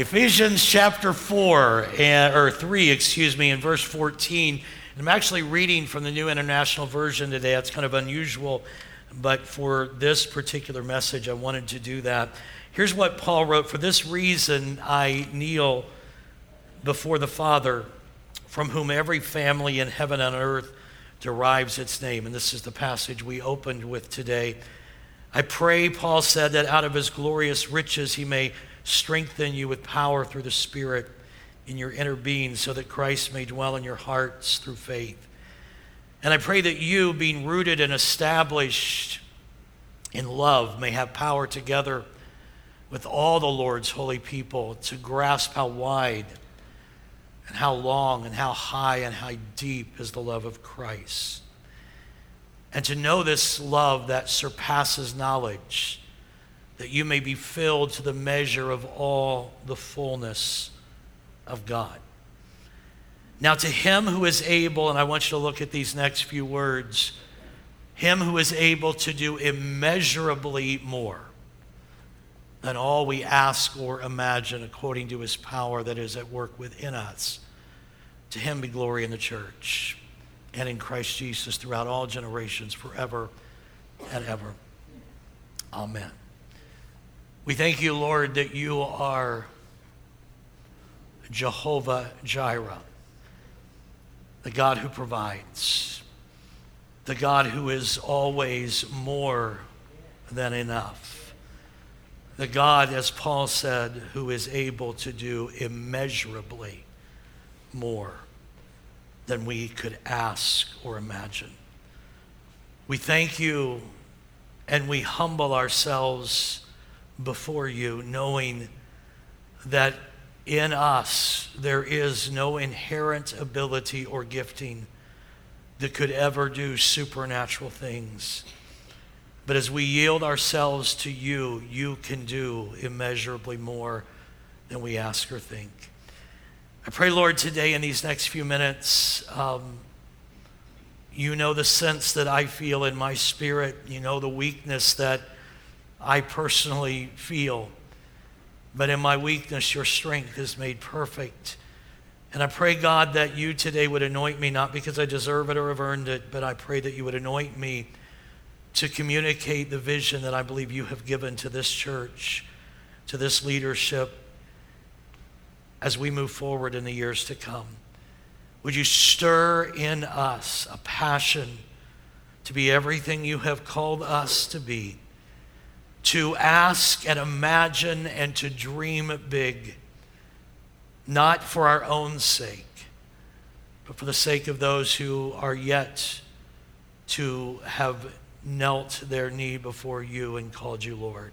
Ephesians chapter 4, and, or 3, excuse me, in verse 14. I'm actually reading from the New International Version today. That's kind of unusual, but for this particular message, I wanted to do that. Here's what Paul wrote For this reason, I kneel before the Father, from whom every family in heaven and earth derives its name. And this is the passage we opened with today. I pray, Paul said, that out of his glorious riches he may strengthen you with power through the Spirit in your inner being, so that Christ may dwell in your hearts through faith. And I pray that you, being rooted and established in love, may have power together with all the Lord's holy people to grasp how wide and how long and how high and how deep is the love of Christ. And to know this love that surpasses knowledge that you may be filled to the measure of all the fullness of God. Now, to him who is able, and I want you to look at these next few words, him who is able to do immeasurably more than all we ask or imagine according to his power that is at work within us. To him be glory in the church and in Christ Jesus throughout all generations, forever and ever. Amen. We thank you, Lord, that you are Jehovah Jireh, the God who provides, the God who is always more than enough, the God, as Paul said, who is able to do immeasurably more than we could ask or imagine. We thank you and we humble ourselves before you, knowing that in us there is no inherent ability or gifting that could ever do supernatural things. But as we yield ourselves to you, you can do immeasurably more than we ask or think. I pray, Lord, today in these next few minutes, um, you know the sense that I feel in my spirit. You know the weakness that I personally feel. But in my weakness, your strength is made perfect. And I pray, God, that you today would anoint me, not because I deserve it or have earned it, but I pray that you would anoint me to communicate the vision that I believe you have given to this church, to this leadership, as we move forward in the years to come. Would you stir in us a passion to be everything you have called us to be? To ask and imagine and to dream big, not for our own sake, but for the sake of those who are yet to have knelt their knee before you and called you Lord.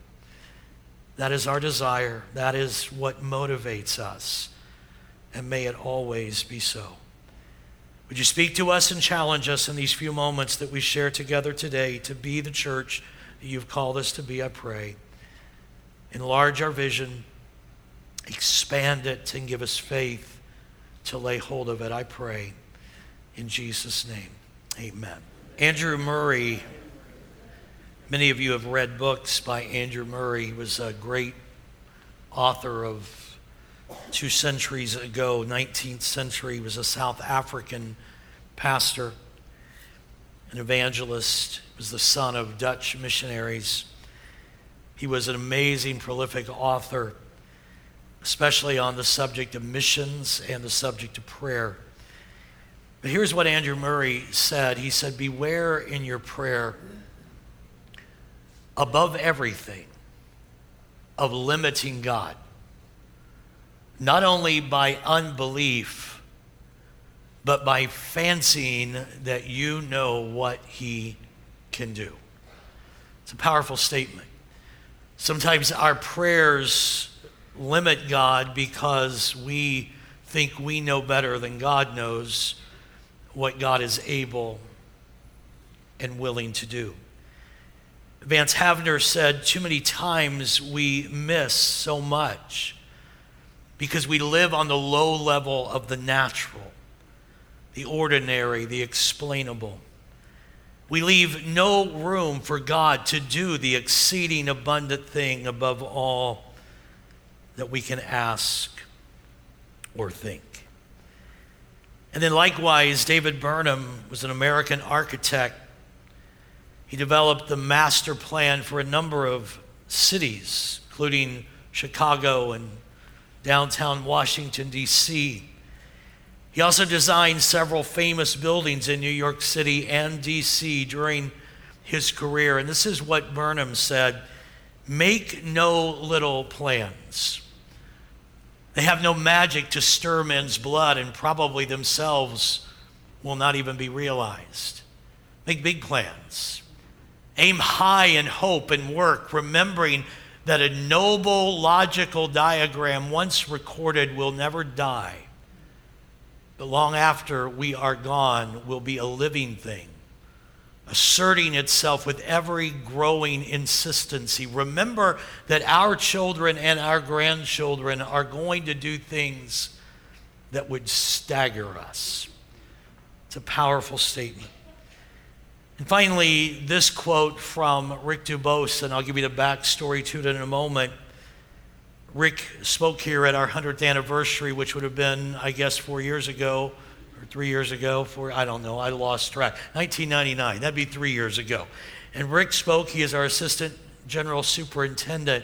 That is our desire. That is what motivates us. And may it always be so. Would you speak to us and challenge us in these few moments that we share together today to be the church? You've called us to be, I pray. Enlarge our vision, expand it, and give us faith to lay hold of it, I pray. In Jesus' name, amen. Andrew Murray, many of you have read books by Andrew Murray. He was a great author of two centuries ago, 19th century. He was a South African pastor, an evangelist was the son of Dutch missionaries. He was an amazing, prolific author, especially on the subject of missions and the subject of prayer. But here's what Andrew Murray said He said, Beware in your prayer above everything of limiting God, not only by unbelief, but by fancying that you know what He can do. It's a powerful statement. Sometimes our prayers limit God because we think we know better than God knows what God is able and willing to do. Vance Havner said, Too many times we miss so much because we live on the low level of the natural, the ordinary, the explainable. We leave no room for God to do the exceeding abundant thing above all that we can ask or think. And then, likewise, David Burnham was an American architect. He developed the master plan for a number of cities, including Chicago and downtown Washington, D.C. He also designed several famous buildings in New York City and D.C. during his career. And this is what Burnham said Make no little plans. They have no magic to stir men's blood, and probably themselves will not even be realized. Make big plans. Aim high in hope and work, remembering that a noble logical diagram once recorded will never die, but long after we are gone will be a living thing asserting itself with every growing insistency. Remember that our children and our grandchildren are going to do things that would stagger us. It's a powerful statement. And finally, this quote from Rick DuBose, and I'll give you the backstory to it in a moment. Rick spoke here at our 100th anniversary, which would have been, I guess, four years ago or three years ago, four, I don't know, I lost track. 1999, that'd be three years ago. And Rick spoke, he is our assistant general superintendent.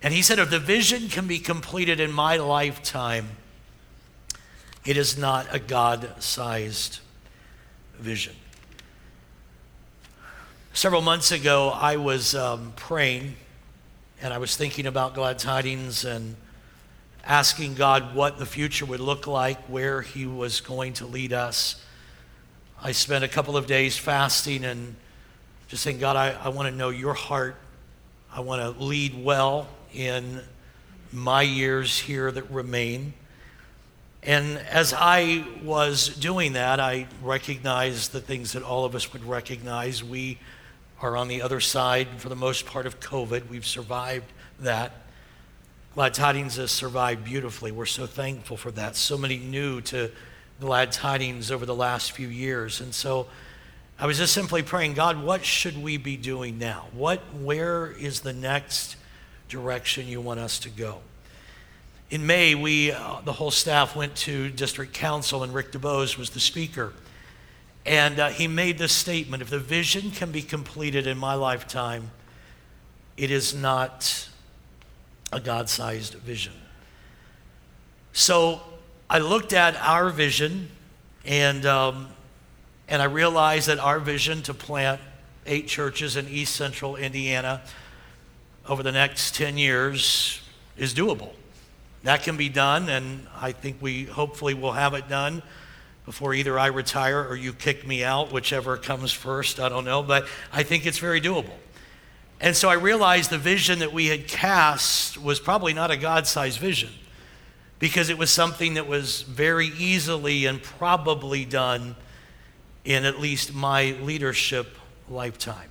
And he said, if the vision can be completed in my lifetime, it is not a God sized vision. Several months ago, I was um, praying and I was thinking about Glad Tidings and asking God what the future would look like, where He was going to lead us. I spent a couple of days fasting and just saying, God, I, I want to know your heart. I want to lead well in my years here that remain. And as I was doing that, I recognized the things that all of us would recognize. We are on the other side, for the most part, of COVID. We've survived that. Glad Tidings has survived beautifully. We're so thankful for that. So many new to Glad Tidings over the last few years. And so I was just simply praying, God, what should we be doing now? What, where is the next direction you want us to go? In May, we, uh, the whole staff went to district council, and Rick DuBose was the speaker. And uh, he made this statement if the vision can be completed in my lifetime, it is not a God sized vision. So I looked at our vision and, um, and I realized that our vision to plant eight churches in East Central Indiana over the next 10 years is doable. That can be done, and I think we hopefully will have it done before either I retire or you kick me out, whichever comes first. I don't know, but I think it's very doable. And so I realized the vision that we had cast was probably not a God sized vision because it was something that was very easily and probably done in at least my leadership lifetime.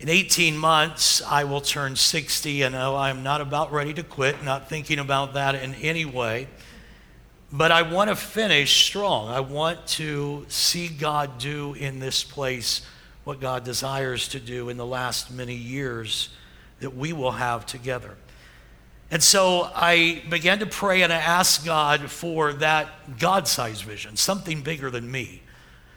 In 18 months, I will turn 60, and oh, I'm not about ready to quit, not thinking about that in any way. But I want to finish strong. I want to see God do in this place what God desires to do in the last many years that we will have together. And so I began to pray and I asked God for that God sized vision, something bigger than me,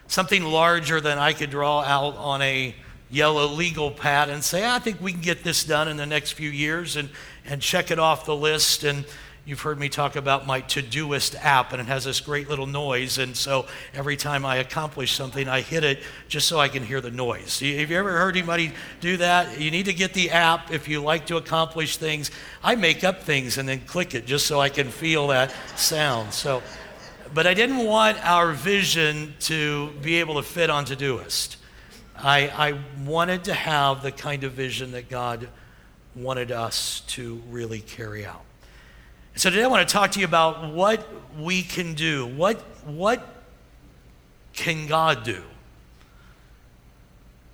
something larger than I could draw out on a yellow legal pad and say, I think we can get this done in the next few years and, and check it off the list. And You've heard me talk about my Todoist app, and it has this great little noise. And so every time I accomplish something, I hit it just so I can hear the noise. Have you ever heard anybody do that? You need to get the app if you like to accomplish things. I make up things and then click it just so I can feel that sound. So, but I didn't want our vision to be able to fit on Todoist. I, I wanted to have the kind of vision that God wanted us to really carry out. So today I want to talk to you about what we can do. What, what can God do?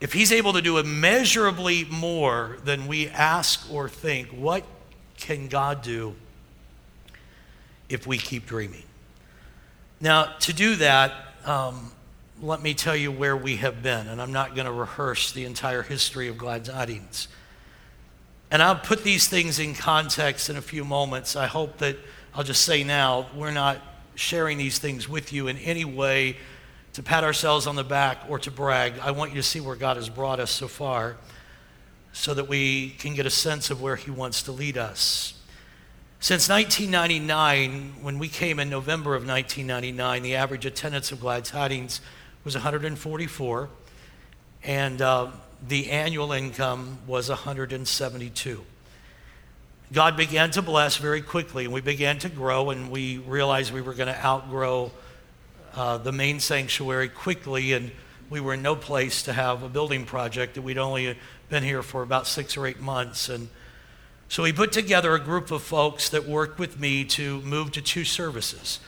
If He's able to do immeasurably more than we ask or think, what can God do if we keep dreaming? Now, to do that, um, let me tell you where we have been, and I'm not going to rehearse the entire history of Glad Tidings. And I'll put these things in context in a few moments. I hope that I'll just say now, we're not sharing these things with you in any way to pat ourselves on the back or to brag. I want you to see where God has brought us so far so that we can get a sense of where He wants to lead us. Since 1999, when we came in November of 1999, the average attendance of Glad Tidings was 144, and uh, the annual income was 172. God began to bless very quickly, and we began to grow, and we realized we were going to outgrow uh, the main sanctuary quickly, and we were in no place to have a building project that we'd only been here for about six or eight months. And so we put together a group of folks that worked with me to move to two services.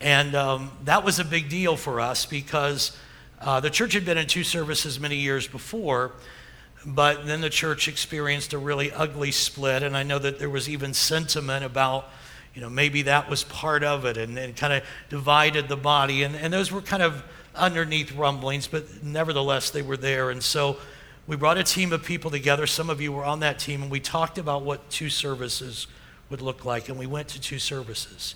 And um, that was a big deal for us because uh, the church had been in two services many years before, but then the church experienced a really ugly split. And I know that there was even sentiment about you know, maybe that was part of it and, and kind of divided the body. And, and those were kind of underneath rumblings, but nevertheless, they were there. And so we brought a team of people together. Some of you were on that team, and we talked about what two services would look like. And we went to two services.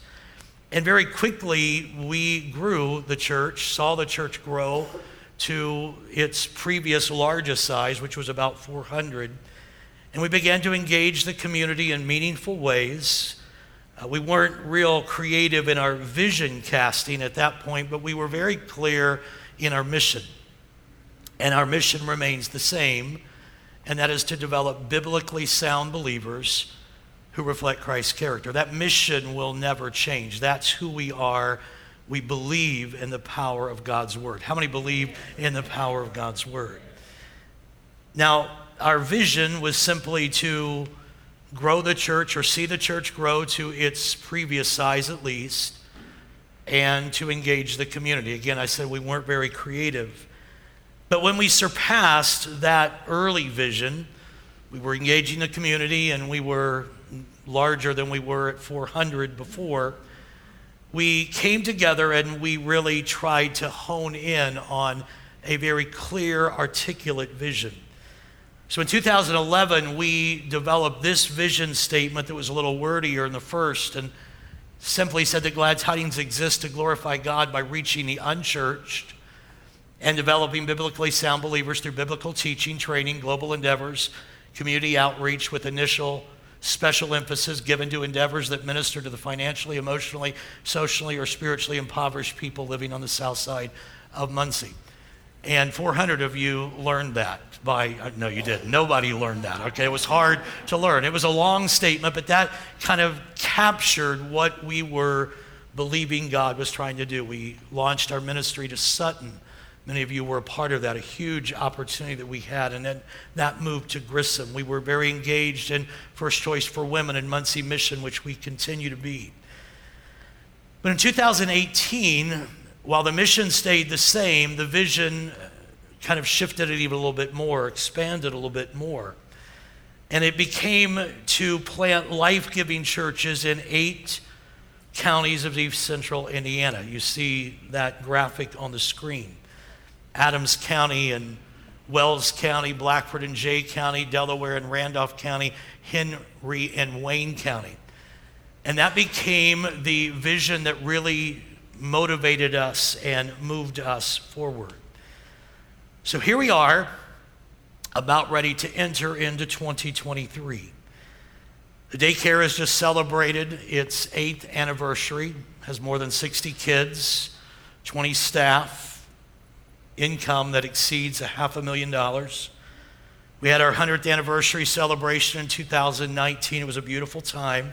And very quickly, we grew the church, saw the church grow to its previous largest size, which was about 400. And we began to engage the community in meaningful ways. Uh, we weren't real creative in our vision casting at that point, but we were very clear in our mission. And our mission remains the same, and that is to develop biblically sound believers who reflect Christ's character. That mission will never change. That's who we are. We believe in the power of God's word. How many believe in the power of God's word? Now, our vision was simply to grow the church or see the church grow to its previous size at least, and to engage the community. Again, I said we weren't very creative. But when we surpassed that early vision, we were engaging the community and we were larger than we were at 400 before. We came together and we really tried to hone in on a very clear, articulate vision. So in 2011, we developed this vision statement that was a little wordier in the first and simply said that Glad Tidings exist to glorify God by reaching the unchurched and developing biblically sound believers through biblical teaching, training, global endeavors, community outreach with initial special emphasis given to endeavors that minister to the financially, emotionally, socially, or spiritually impoverished people living on the south side of Muncie. And 400 of you learned that by, uh, no, you didn't. Nobody learned that, okay? It was hard to learn. It was a long statement, but that kind of captured what we were believing God was trying to do. We launched our ministry to Sutton. Many of you were a part of that, a huge opportunity that we had. And then that moved to Grissom. We were very engaged in First Choice for Women and Muncie Mission, which we continue to be. But in 2018, while the mission stayed the same, the vision uh, kind of shifted it even a little bit more, expanded a little bit more. And it became to plant life giving churches in eight counties of East Central Indiana. You see that graphic on the screen Adams County and Wells County, Blackford and Jay County, Delaware and Randolph County, Henry and Wayne County. And that became the vision that really motivated us and moved us forward. So here we are, about ready to enter into 2023. The daycare has just celebrated its eighth anniversary, has more than 60 kids, 20 staff, income that exceeds a half a million dollars. We had our 100th anniversary celebration in 2019. It was a beautiful time.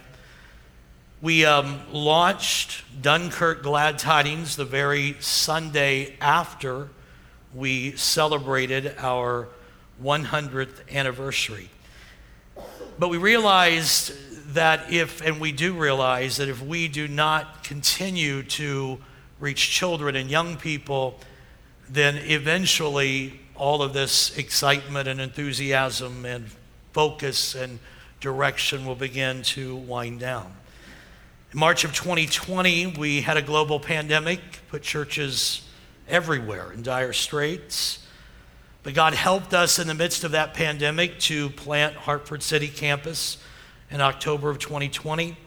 We um, launched Dunkirk Glad Tidings the very Sunday after we celebrated our 100th anniversary. But we realized that if, and we do realize that if we do not continue to reach children and young people, then eventually all of this excitement and enthusiasm and focus and direction will begin to wind down. In March of 2020, we had a global pandemic, put churches everywhere in dire straits. But God helped us in the midst of that pandemic to plant Hartford City campus in October of 2020,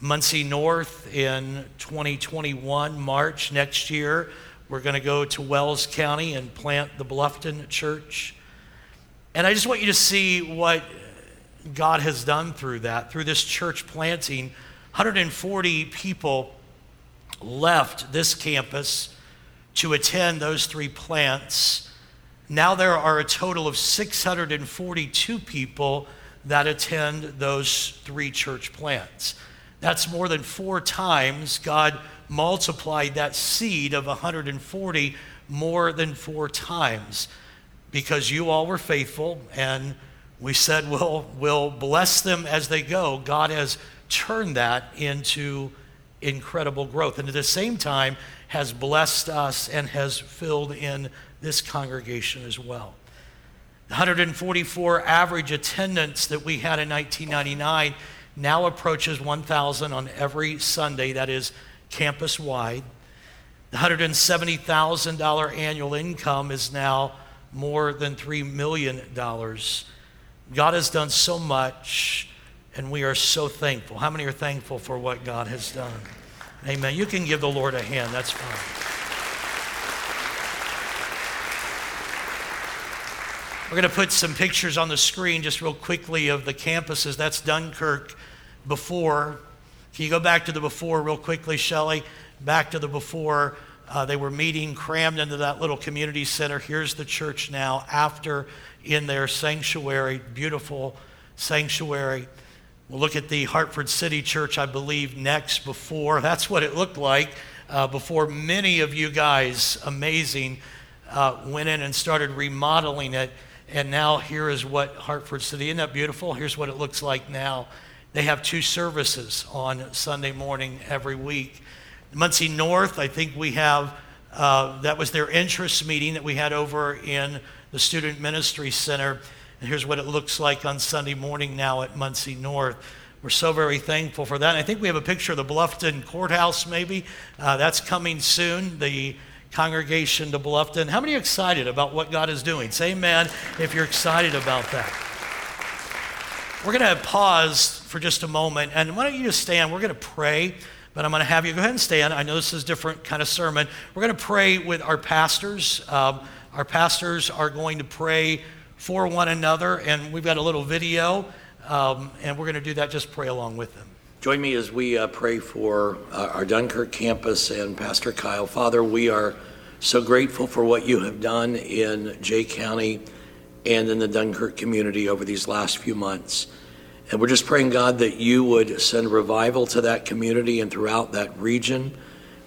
Muncie North in 2021, March next year. We're going to go to Wells County and plant the Bluffton Church. And I just want you to see what God has done through that, through this church planting. 140 people left this campus to attend those three plants. Now there are a total of 642 people that attend those three church plants. That's more than four times God multiplied that seed of 140 more than four times because you all were faithful and we said we'll, we'll bless them as they go. God has turned that into incredible growth. And at the same time, has blessed us and has filled in this congregation as well. 144 average attendance that we had in 1999 now approaches 1,000 on every Sunday, that is campus wide. The $170,000 annual income is now more than $3 million. God has done so much, and we are so thankful. How many are thankful for what God has done? Amen. You can give the Lord a hand, that's fine. We're going to put some pictures on the screen just real quickly of the campuses. That's Dunkirk before. Can you go back to the before real quickly, Shelley? Back to the before. Uh, they were meeting crammed into that little community center. Here's the church now after in their sanctuary, beautiful sanctuary. We'll look at the Hartford City Church, I believe, next before. That's what it looked like uh, before many of you guys, amazing, uh, went in and started remodeling it. And now here is what Hartford City, isn't that beautiful? Here's what it looks like now. They have two services on Sunday morning every week. Muncie North, I think we have, uh, that was their interest meeting that we had over in the Student Ministry Center. And here's what it looks like on Sunday morning now at Muncie North. We're so very thankful for that. And I think we have a picture of the Bluffton Courthouse, maybe. Uh, that's coming soon. The congregation to Bluffton. How many are excited about what God is doing? Say amen if you're excited about that. We're going to pause for just a moment, and why don't you just stand? We're going to pray, but I'm going to have you go ahead and stand. I know this is a different kind of sermon. We're going to pray with our pastors. Um, our pastors are going to pray for one another, and we've got a little video, um, and we're going to do that. Just pray along with them. Join me as we uh, pray for uh, our Dunkirk campus and Pastor Kyle. Father, we are so grateful for what you have done in Jay County and in the Dunkirk community over these last few months. And we're just praying, God, that you would send revival to that community and throughout that region.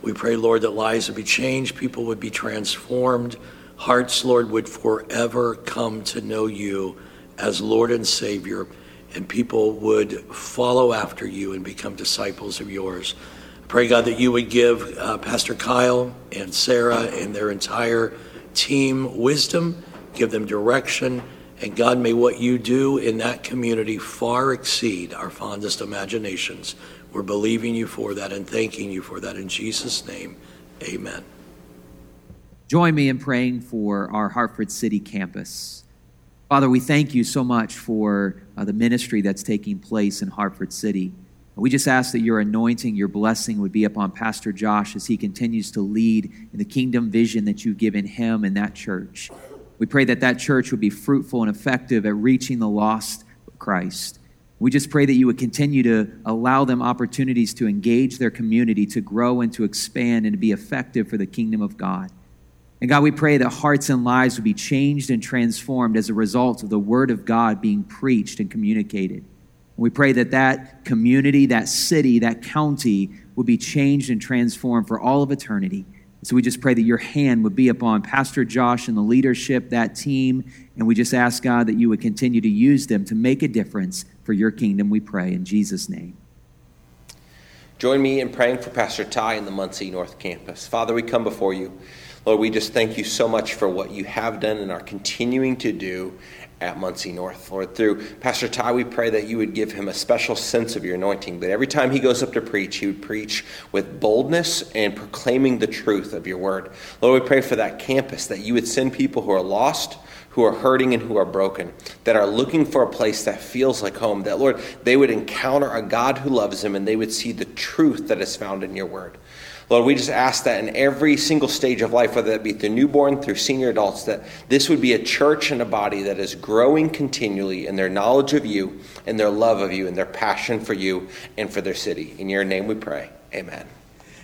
We pray, Lord, that lives would be changed, people would be transformed, hearts, Lord, would forever come to know you as Lord and Savior and people would follow after you and become disciples of yours. I pray, God, that you would give uh, Pastor Kyle and Sarah and their entire team wisdom, give them direction, and God, may what you do in that community far exceed our fondest imaginations. We're believing you for that and thanking you for that in Jesus' name. Amen. Join me in praying for our Hartford City campus. Father, we thank you so much for uh, the ministry that's taking place in Hartford City. We just ask that your anointing, your blessing would be upon Pastor Josh as he continues to lead in the kingdom vision that you've given him and that church. We pray that that church would be fruitful and effective at reaching the lost Christ. We just pray that you would continue to allow them opportunities to engage their community, to grow and to expand and to be effective for the kingdom of God. And God, we pray that hearts and lives would be changed and transformed as a result of the Word of God being preached and communicated. And we pray that that community, that city, that county would be changed and transformed for all of eternity. So we just pray that your hand would be upon Pastor Josh and the leadership, that team, and we just ask God that you would continue to use them to make a difference for your kingdom, we pray in Jesus' name. Join me in praying for Pastor Ty in the Muncie North Campus. Father, we come before you. Lord, we just thank you so much for what you have done and are continuing to do at Muncie North. Lord, through Pastor Ty, we pray that you would give him a special sense of your anointing, that every time he goes up to preach, he would preach with boldness and proclaiming the truth of your word. Lord, we pray for that campus, that you would send people who are lost who are hurting and who are broken, that are looking for a place that feels like home, that, Lord, they would encounter a God who loves them and they would see the truth that is found in your word. Lord, we just ask that in every single stage of life, whether that be through newborn, through senior adults, that this would be a church and a body that is growing continually in their knowledge of you in their love of you in their passion for you and for their city. In your name we pray. Amen.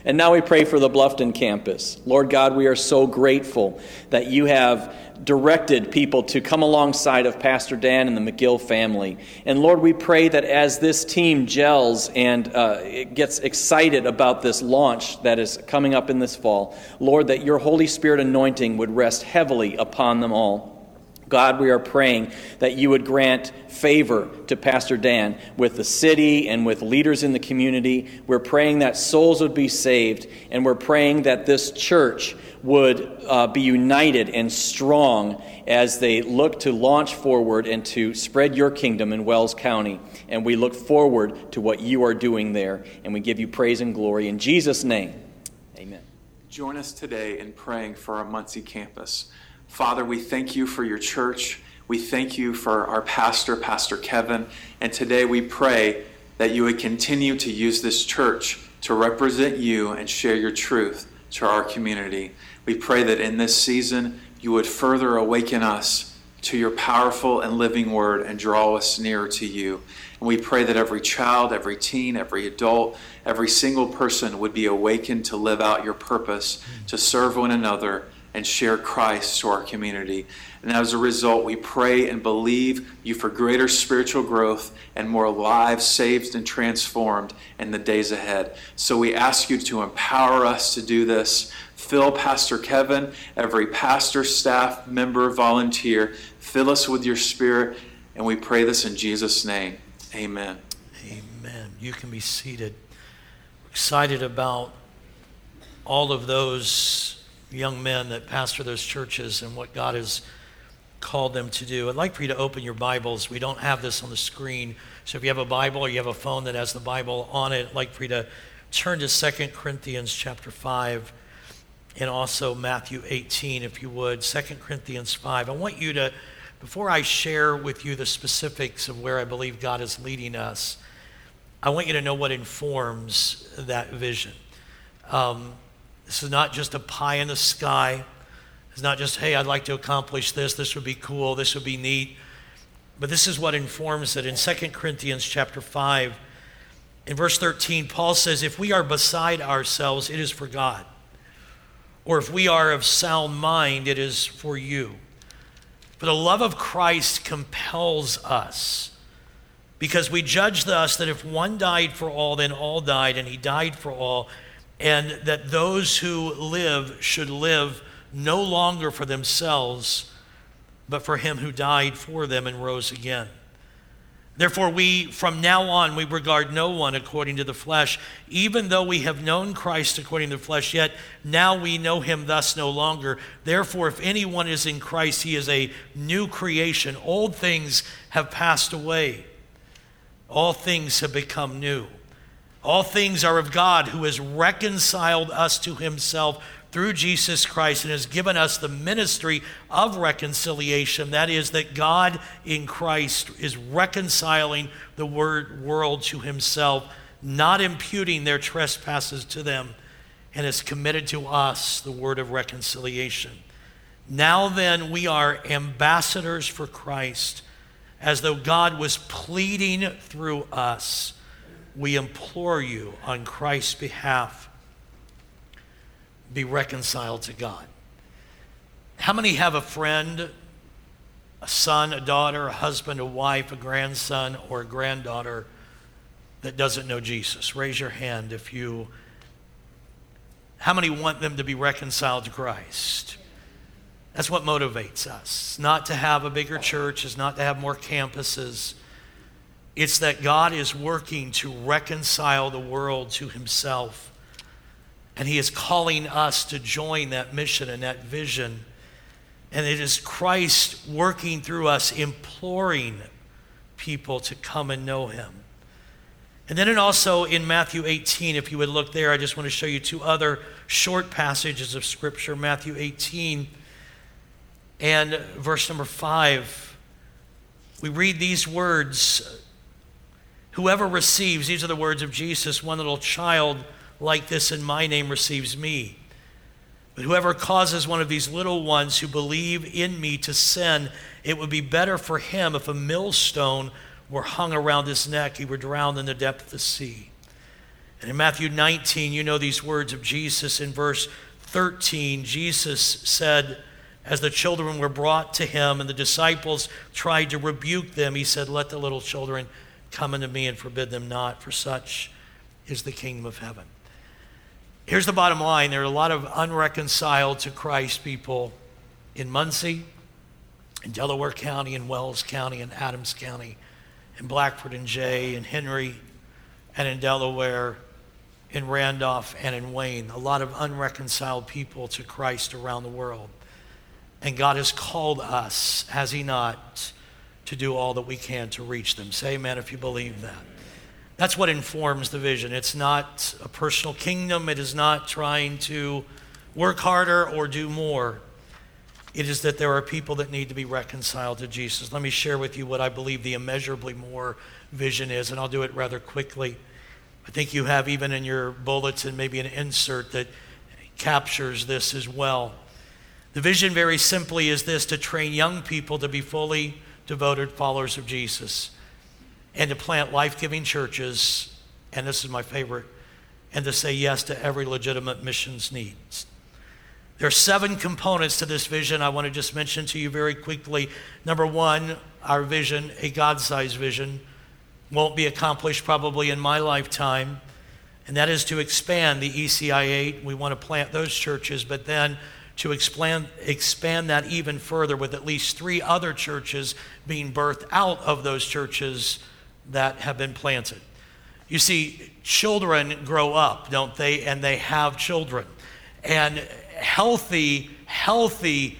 And now we pray for the Bluffton campus. Lord God, we are so grateful that you have directed people to come alongside of Pastor Dan and the McGill family. And Lord, we pray that as this team gels and uh, gets excited about this launch that is coming up in this fall, Lord, that your Holy Spirit anointing would rest heavily upon them all. God, we are praying that you would grant favor to Pastor Dan with the city and with leaders in the community. We're praying that souls would be saved, and we're praying that this church would uh, be united and strong as they look to launch forward and to spread your kingdom in Wells County. And we look forward to what you are doing there, and we give you praise and glory. In Jesus' name, amen. Join us today in praying for our Muncie campus. Father, we thank you for your church. We thank you for our pastor, Pastor Kevin. And today we pray that you would continue to use this church to represent you and share your truth to our community. We pray that in this season, you would further awaken us to your powerful and living word and draw us nearer to you. And we pray that every child, every teen, every adult, every single person would be awakened to live out your purpose, to serve one another, and share Christ to our community. And as a result, we pray and believe you for greater spiritual growth and more lives saved and transformed in the days ahead. So we ask you to empower us to do this. Fill Pastor Kevin, every pastor, staff, member, volunteer. Fill us with your spirit. And we pray this in Jesus' name. Amen. Amen. You can be seated. Excited about all of those young men that pastor those churches and what God has called them to do. I'd like for you to open your Bibles. We don't have this on the screen. So if you have a Bible or you have a phone that has the Bible on it, I'd like for you to turn to 2 Corinthians chapter 5 and also Matthew 18, if you would. 2 Corinthians 5. I want you to, before I share with you the specifics of where I believe God is leading us, I want you to know what informs that vision. Um, this is not just a pie in the sky. It's not just, hey, I'd like to accomplish this. This would be cool. This would be neat. But this is what informs it. In 2 Corinthians chapter 5, in verse 13, Paul says, If we are beside ourselves, it is for God. Or if we are of sound mind, it is for you. For the love of Christ compels us, because we judge thus that if one died for all, then all died, and he died for all and that those who live should live no longer for themselves, but for him who died for them and rose again. Therefore, we, from now on, we regard no one according to the flesh. Even though we have known Christ according to the flesh, yet now we know him thus no longer. Therefore, if anyone is in Christ, he is a new creation. Old things have passed away, all things have become new. All things are of God who has reconciled us to himself through Jesus Christ and has given us the ministry of reconciliation. That is, that God in Christ is reconciling the world to himself, not imputing their trespasses to them, and has committed to us the word of reconciliation. Now then, we are ambassadors for Christ, as though God was pleading through us we implore you on Christ's behalf be reconciled to God. How many have a friend, a son, a daughter, a husband, a wife, a grandson, or a granddaughter that doesn't know Jesus? Raise your hand if you. How many want them to be reconciled to Christ? That's what motivates us. Not to have a bigger church, is not to have more campuses. It's that God is working to reconcile the world to himself. And he is calling us to join that mission and that vision. And it is Christ working through us, imploring people to come and know him. And then, and also in Matthew 18, if you would look there, I just want to show you two other short passages of Scripture. Matthew 18 and verse number five, we read these words Whoever receives, these are the words of Jesus, one little child like this in my name receives me. But whoever causes one of these little ones who believe in me to sin, it would be better for him if a millstone were hung around his neck, he were drowned in the depth of the sea. And in Matthew 19, you know these words of Jesus. In verse 13, Jesus said, as the children were brought to him and the disciples tried to rebuke them, he said, Let the little children come unto me and forbid them not, for such is the kingdom of heaven. Here's the bottom line there are a lot of unreconciled to Christ people in Muncie, in Delaware County, in Wells County, in Adams County, in Blackford and Jay, in Henry, and in Delaware, in Randolph, and in Wayne. A lot of unreconciled people to Christ around the world. And God has called us, has He not, to do all that we can to reach them. Say amen if you believe that. That's what informs the vision. It's not a personal kingdom, it is not trying to work harder or do more. It is that there are people that need to be reconciled to Jesus. Let me share with you what I believe the immeasurably more vision is, and I'll do it rather quickly. I think you have even in your bulletin maybe an insert that captures this as well. The vision, very simply, is this to train young people to be fully devoted followers of Jesus and to plant life giving churches, and this is my favorite, and to say yes to every legitimate missions needs. There are seven components to this vision I want to just mention to you very quickly. Number one, our vision, a God sized vision, won't be accomplished probably in my lifetime, and that is to expand the ECI 8. We want to plant those churches, but then to expand, expand that even further with at least three other churches being birthed out of those churches that have been planted. You see, children grow up, don't they? And they have children. And healthy, healthy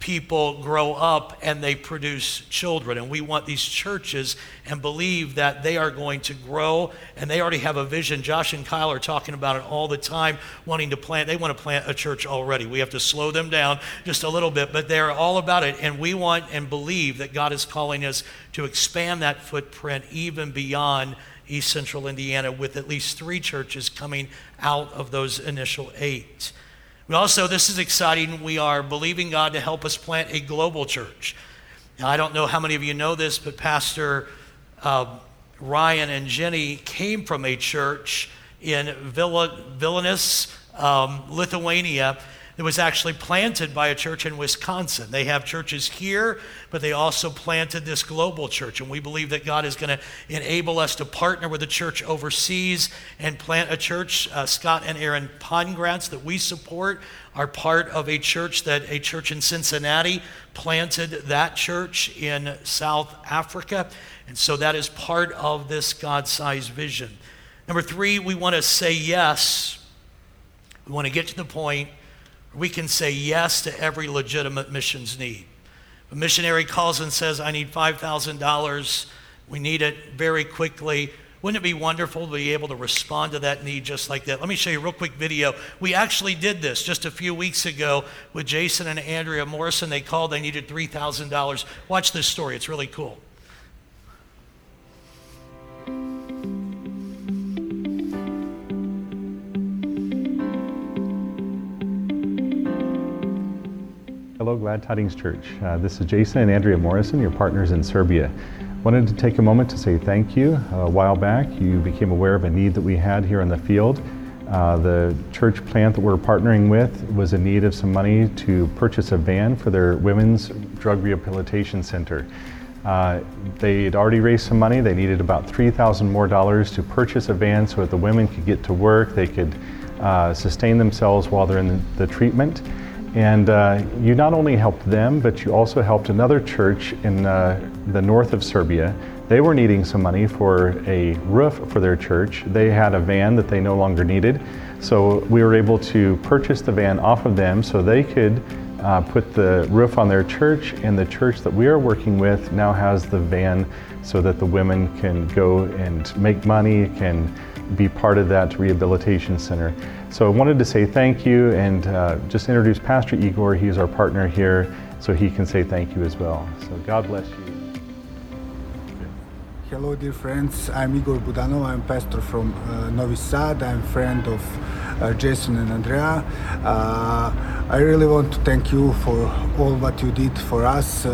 people grow up and they produce children. And we want these churches and believe that they are going to grow and they already have a vision. Josh and Kyle are talking about it all the time, wanting to plant. They want to plant a church already. We have to slow them down just a little bit, but they're all about it. And we want and believe that God is calling us to expand that footprint even beyond East Central Indiana with at least three churches coming out of those initial eight. We also, this is exciting, we are believing God to help us plant a global church. Now, I don't know how many of you know this, but Pastor uh, Ryan and Jenny came from a church in Vilnius, um, Lithuania that was actually planted by a church in Wisconsin. They have churches here, but they also planted this global church. And we believe that God is going to enable us to partner with a church overseas and plant a church. Uh, Scott and Aaron Pongratz, that we support, are part of a church that a church in Cincinnati planted that church in South Africa. And so that is part of this God sized vision. Number three, we want to say yes. We want to get to the point we can say yes to every legitimate missions need. A missionary calls and says, I need $5,000. We need it very quickly. Wouldn't it be wonderful to be able to respond to that need just like that? Let me show you a real quick video. We actually did this just a few weeks ago with Jason and Andrea Morrison. They called, they needed $3,000. Watch this story, it's really cool. Hello, Glad Tidings Church. Uh, this is Jason and Andrea Morrison, your partners in Serbia. Wanted to take a moment to say thank you. A while back, you became aware of a need that we had here in the field. Uh, the church plant that we're partnering with was in need of some money to purchase a van for their women's drug rehabilitation center. Uh, they had already raised some money. They needed about 3000 more dollars to purchase a van so that the women could get to work, they could uh, sustain themselves while they're in the, the treatment. And uh, you not only helped them, but you also helped another church in uh, the north of Serbia. They were needing some money for a roof for their church. They had a van that they no longer needed. So we were able to purchase the van off of them so they could uh, put the roof on their church. And the church that we are working with now has the van so that the women can go and make money, can be part of that rehabilitation center. So I wanted to say thank you and uh, just introduce Pastor Igor. He's our partner here, so he can say thank you as well. So God bless you. Hello, dear friends. I'm Igor Budanov. I'm pastor from uh, Novi Sad. I'm friend of uh, Jason and Andrea. Uh, I really want to thank you for all what you did for us,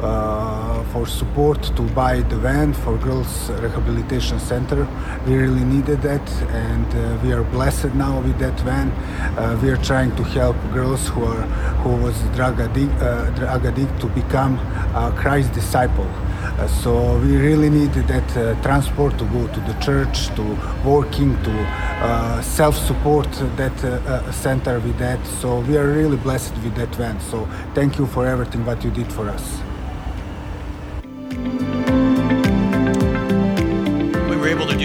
uh, uh, for support to buy the van for Girls Rehabilitation Center. We really needed that, and uh, we are blessed now with that van. we are trying to help girls who are who was drug addict, drug addict to become Christ disciple. Uh, so we really need that uh, transport to go to the church, to working, to uh, self-support that center with that. So we are really blessed with that van. So thank you for everything what you did for us.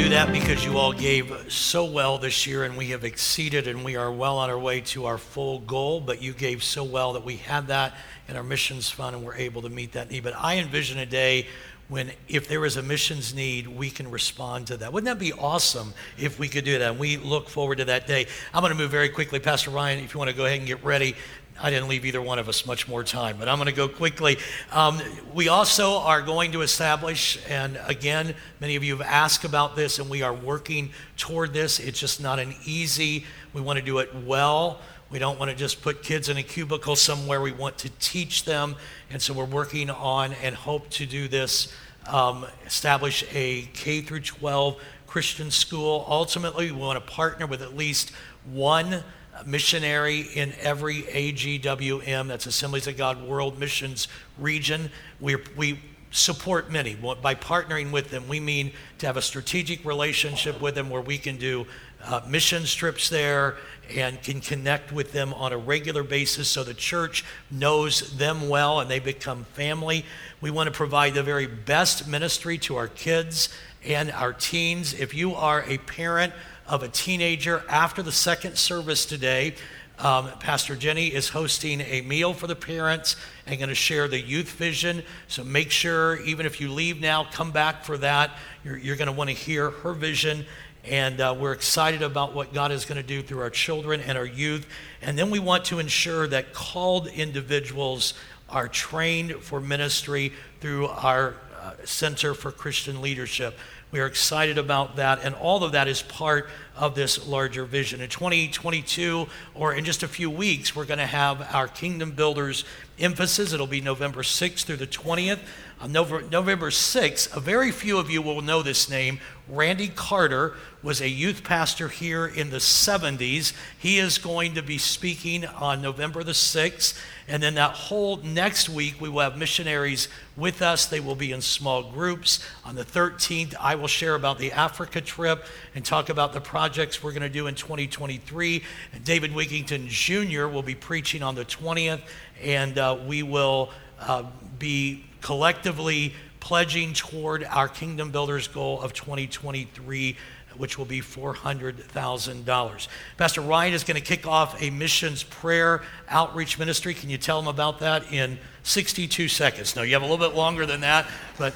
Do that because you all gave so well this year and we have exceeded and we are well on our way to our full goal, but you gave so well that we had that in our missions fund and we're able to meet that need. But I envision a day when if there is a missions need, we can respond to that. Wouldn't that be awesome if we could do that? And we look forward to that day. I'm going to move very quickly. Pastor Ryan, if you want to go ahead and get ready. I didn't leave either one of us much more time, but I'm going to go quickly. Um, we also are going to establish, and again, many of you have asked about this, and we are working toward this. It's just not an easy, we want to do it well. We don't want to just put kids in a cubicle somewhere. We want to teach them. And so we're working on and hope to do this um, establish a K through 12 Christian school. Ultimately, we want to partner with at least one missionary in every AGWM, that's Assemblies of God World Missions region. we we support many. By partnering with them, we mean to have a strategic relationship with them where we can do uh, mission trips there and can connect with them on a regular basis so the church knows them well and they become family. We want to provide the very best ministry to our kids and our teens. If you are a parent of a teenager after the second service today, um, Pastor Jenny is hosting a meal for the parents and going to share the youth vision. So make sure, even if you leave now, come back for that. You're, you're going to want to hear her vision and uh, we're excited about what God is going to do through our children and our youth. And then we want to ensure that called individuals are trained for ministry through our uh, Center for Christian Leadership. We are excited about that, and all of that is part of this larger vision. In 2022, or in just a few weeks, we're going to have our Kingdom Builders emphasis. It'll be November 6th through the 20th. On November 6th, a very few of you will know this name. Randy Carter was a youth pastor here in the 70s. He is going to be speaking on November the 6th. And then that whole next week, we will have missionaries with us. They will be in small groups. On the 13th, I will share about the Africa trip and talk about the projects we're going to do in 2023. David Wigington Jr. will be preaching on the 20th. And uh, we will uh, be collectively pledging toward our Kingdom Builders goal of 2023 which will be $400,000. Pastor Ryan is going to kick off a missions prayer outreach ministry. Can you tell them about that in 62 seconds? No, you have a little bit longer than that, but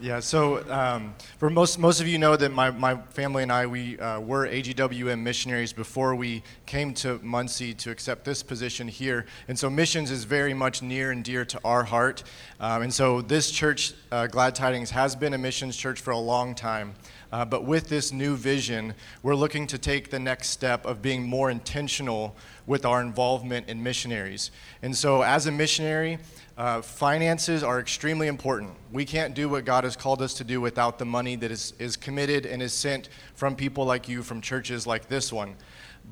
yeah, so um, for most, most of you know that my, my family and I, we uh, were AGWM missionaries before we came to Muncie to accept this position here. And so missions is very much near and dear to our heart. Um, and so this church, uh, Glad Tidings, has been a missions church for a long time. Uh, but with this new vision, we're looking to take the next step of being more intentional with our involvement in missionaries. And so as a missionary, uh, finances are extremely important. We can't do what God has called us to do without the money that is, is committed and is sent from people like you, from churches like this one.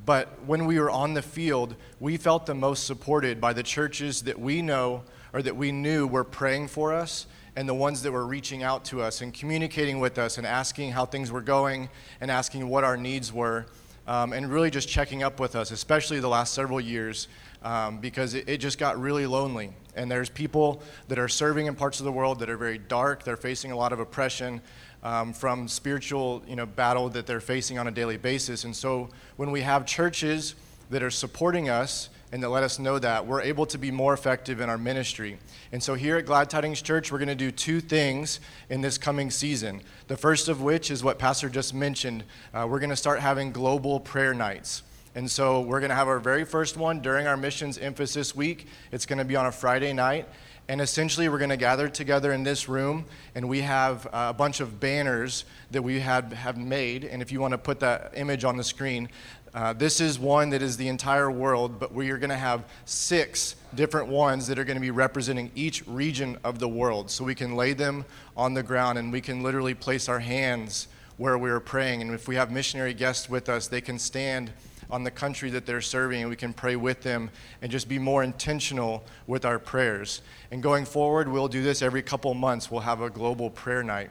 But when we were on the field, we felt the most supported by the churches that we know or that we knew were praying for us and the ones that were reaching out to us and communicating with us and asking how things were going and asking what our needs were um, and really just checking up with us, especially the last several years um, because it, it, just got really lonely. And there's people that are serving in parts of the world that are very dark. They're facing a lot of oppression um, from spiritual you know, battle that they're facing on a daily basis. And so when we have churches that are supporting us and that let us know that, we're able to be more effective in our ministry. And so here at Glad Tidings Church, we're going to do two things in this coming season. The first of which is what Pastor just mentioned. Uh, we're going to start having global prayer nights. And so we're going to have our very first one during our missions emphasis week. It's going to be on a Friday night. And essentially, we're going to gather together in this room, and we have a bunch of banners that we had, have made. And if you want to put that image on the screen, uh, this is one that is the entire world, but we are going to have six different ones that are going to be representing each region of the world. So we can lay them on the ground and we can literally place our hands where we are praying. And if we have missionary guests with us, they can stand on the country that they're serving and we can pray with them and just be more intentional with our prayers. And going forward, we'll do this every couple months. We'll have a global prayer night.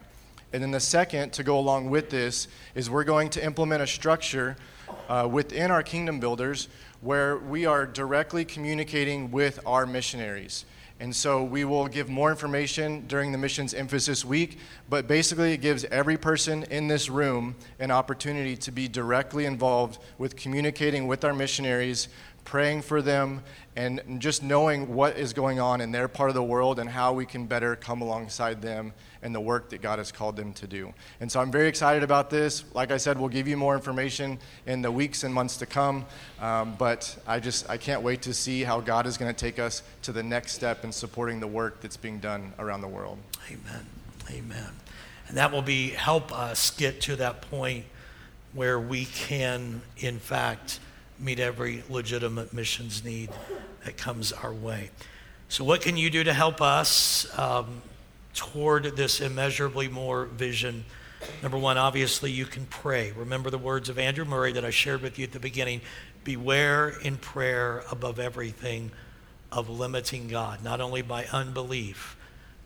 And then the second, to go along with this, is we're going to implement a structure uh, within our kingdom builders where we are directly communicating with our missionaries. And so we will give more information during the missions emphasis week, but basically it gives every person in this room an opportunity to be directly involved with communicating with our missionaries, praying for them, and just knowing what is going on in their part of the world and how we can better come alongside them and the work that God has called them to do. And so I'm very excited about this. Like I said, we'll give you more information in the weeks and months to come. Um, but I just I can't wait to see how God is going to take us to the next step in supporting the work that's being done around the world. Amen. Amen. And that will be help us get to that point where we can, in fact, meet every legitimate missions need that comes our way. So, what can you do to help us um, toward this immeasurably more vision? Number one, obviously, you can pray. Remember the words of Andrew Murray that I shared with you at the beginning beware in prayer above everything of limiting God, not only by unbelief,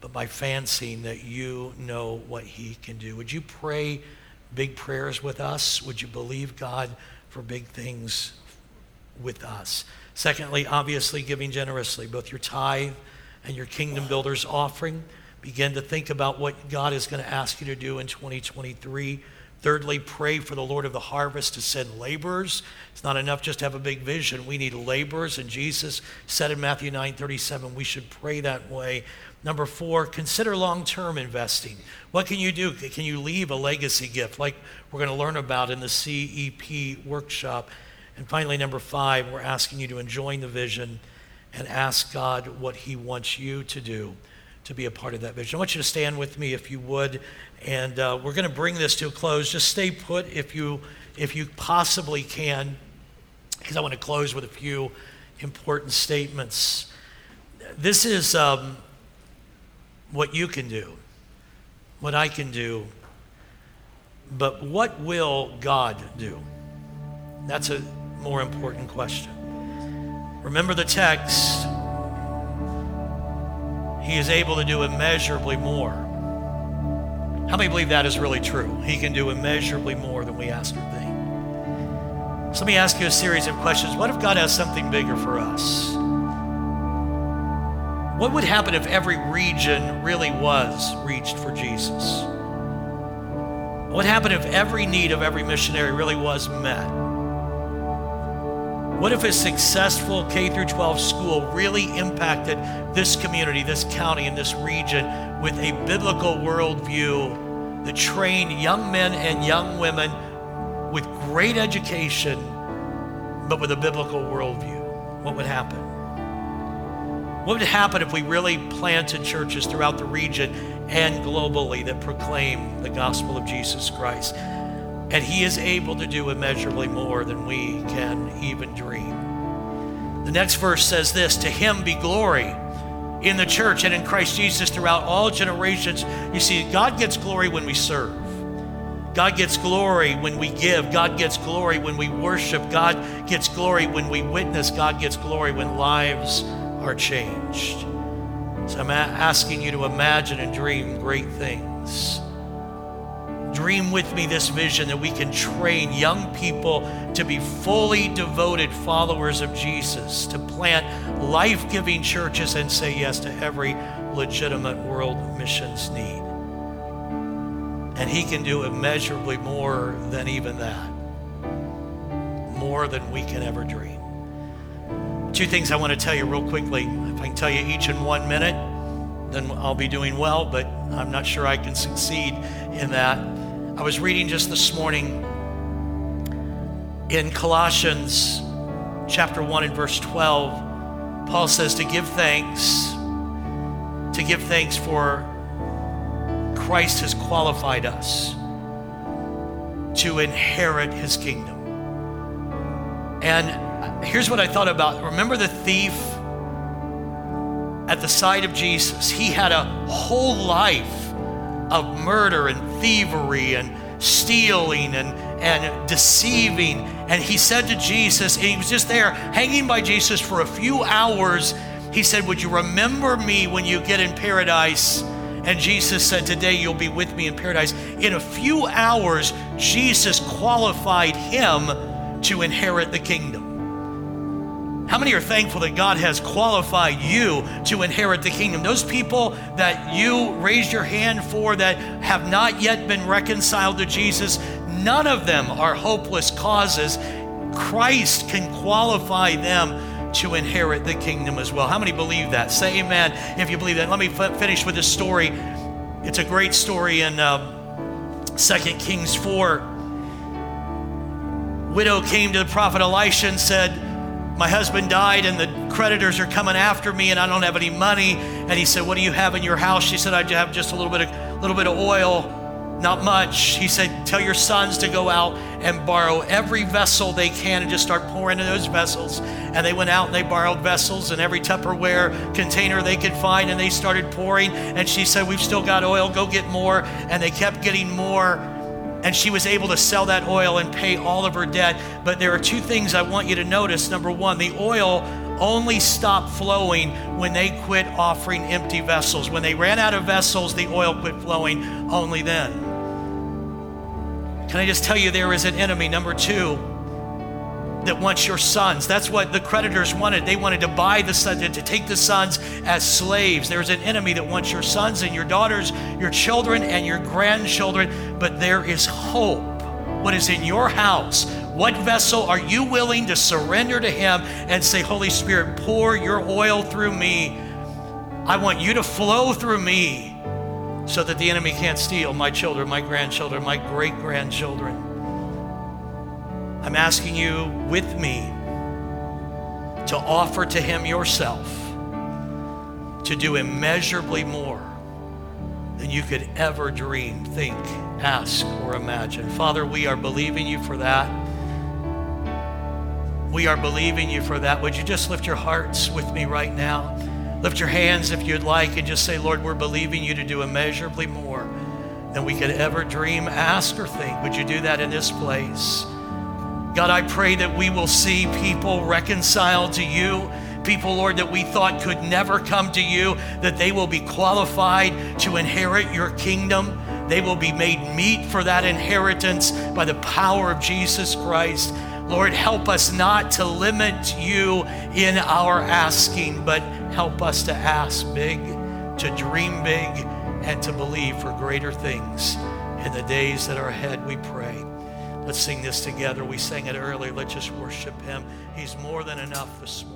but by fancying that you know what He can do. Would you pray big prayers with us? Would you believe God for big things with us. Secondly, obviously, giving generously, both your tithe and your kingdom builders offering. Begin to think about what God is going to ask you to do in 2023. Thirdly, pray for the Lord of the harvest to send laborers. It's not enough just to have a big vision. We need laborers, and Jesus said in Matthew 9 37, we should pray that way. Number four, consider long term investing. What can you do? Can you leave a legacy gift like we're going to learn about in the CEP workshop? And finally, number five, we're asking you to enjoin the vision and ask God what He wants you to do to be a part of that vision. I want you to stand with me if you would, and uh, we're going to bring this to a close. Just stay put if you if you possibly can, because I want to close with a few important statements. This is um, what you can do, what I can do, but what will God do? That's a more important question. Remember the text. He is able to do immeasurably more. How many believe that is really true? He can do immeasurably more than we ask or think. So let me ask you a series of questions. What if God has something bigger for us? What would happen if every region really was reached for Jesus? What happened if every need of every missionary really was met? What if a successful K through 12 school really impacted this community, this county, and this region with a biblical worldview that trained young men and young women with great education, but with a biblical worldview? What would happen? What would happen if we really planted churches throughout the region and globally that proclaim the gospel of Jesus Christ? And He is able to do immeasurably more than we can even dream. The next verse says this To Him be glory in the church and in Christ Jesus throughout all generations. You see, God gets glory when we serve. God gets glory when we give. God gets glory when we worship. God gets glory when we witness. God gets glory when lives are changed. So I'm asking you to imagine and dream great things. Dream with me this vision that we can train young people to be fully devoted followers of Jesus, to plant life giving churches and say yes to every legitimate world missions need. And He can do immeasurably more than even that, more than we can ever dream. Two things I want to tell you real quickly. If I can tell you each in one minute, then I'll be doing well, but I'm not sure I can succeed in that. I was reading just this morning in Colossians chapter 1 and verse 12. Paul says to give thanks, to give thanks for Christ has qualified us to inherit his kingdom. And here's what I thought about. Remember the thief at the side of Jesus? He had a whole life of murder and thievery and stealing and, and deceiving. And he said to Jesus, and he was just there hanging by Jesus for a few hours. He said, Would you remember me when you get in paradise? And Jesus said, Today you'll be with me in paradise. In a few hours, Jesus qualified him to inherit the kingdom. How many are thankful that God has qualified you to inherit the kingdom? Those people that you raised your hand for that have not yet been reconciled to Jesus, none of them are hopeless causes. Christ can qualify them to inherit the kingdom as well. How many believe that? Say amen if you believe that. Let me f- finish with this story. It's a great story in uh, 2 Kings 4 widow came to the prophet Elisha and said, My husband died and the creditors are coming after me and I don't have any money. And he said, What do you have in your house? She said, I have just a little bit of little bit of oil, not much. He said, Tell your sons to go out and borrow every vessel they can and just start pouring into those vessels. And they went out and they borrowed vessels and every Tupperware container they could find and they started pouring. And she said, We've still got oil, go get more. And they kept getting more and she was able to sell that oil and pay all of her debt. But there are two things I want you to notice. Number one, the oil only stopped flowing when they quit offering empty vessels. When they ran out of vessels, the oil quit flowing only then. Can I just tell you, there is an enemy. Number two, that wants your sons. That's what the creditors wanted. They wanted to buy the sons, to take the sons as slaves. There's an enemy that wants your sons and your daughters, your children and your grandchildren, but there is hope. What is in your house? What vessel are you willing to surrender to Him and say, Holy Spirit, pour your oil through me? I want you to flow through me so that the enemy can't steal my children, my grandchildren, my great grandchildren. I'm asking you with me to offer to Him yourself to do immeasurably more than you could ever dream, think, ask, or imagine. Father, we are believing you for that. We are believing you for that. Would you just lift your hearts with me right now? Lift your hands if you'd like and just say, Lord, we're believing you to do immeasurably more than we could ever dream, ask, or think. Would you do that in this place? God, I pray that we will see people reconciled to you. People, Lord, that we thought could never come to you, that they will be qualified to inherit your kingdom. They will be made meet for that inheritance by the power of Jesus Christ. Lord, help us not to limit you in our asking, but help us to ask big, to dream big, and to believe for greater things in the days that are ahead, we pray. Let's sing this together. We sang it earlier. Let's just worship him. He's more than enough this morning.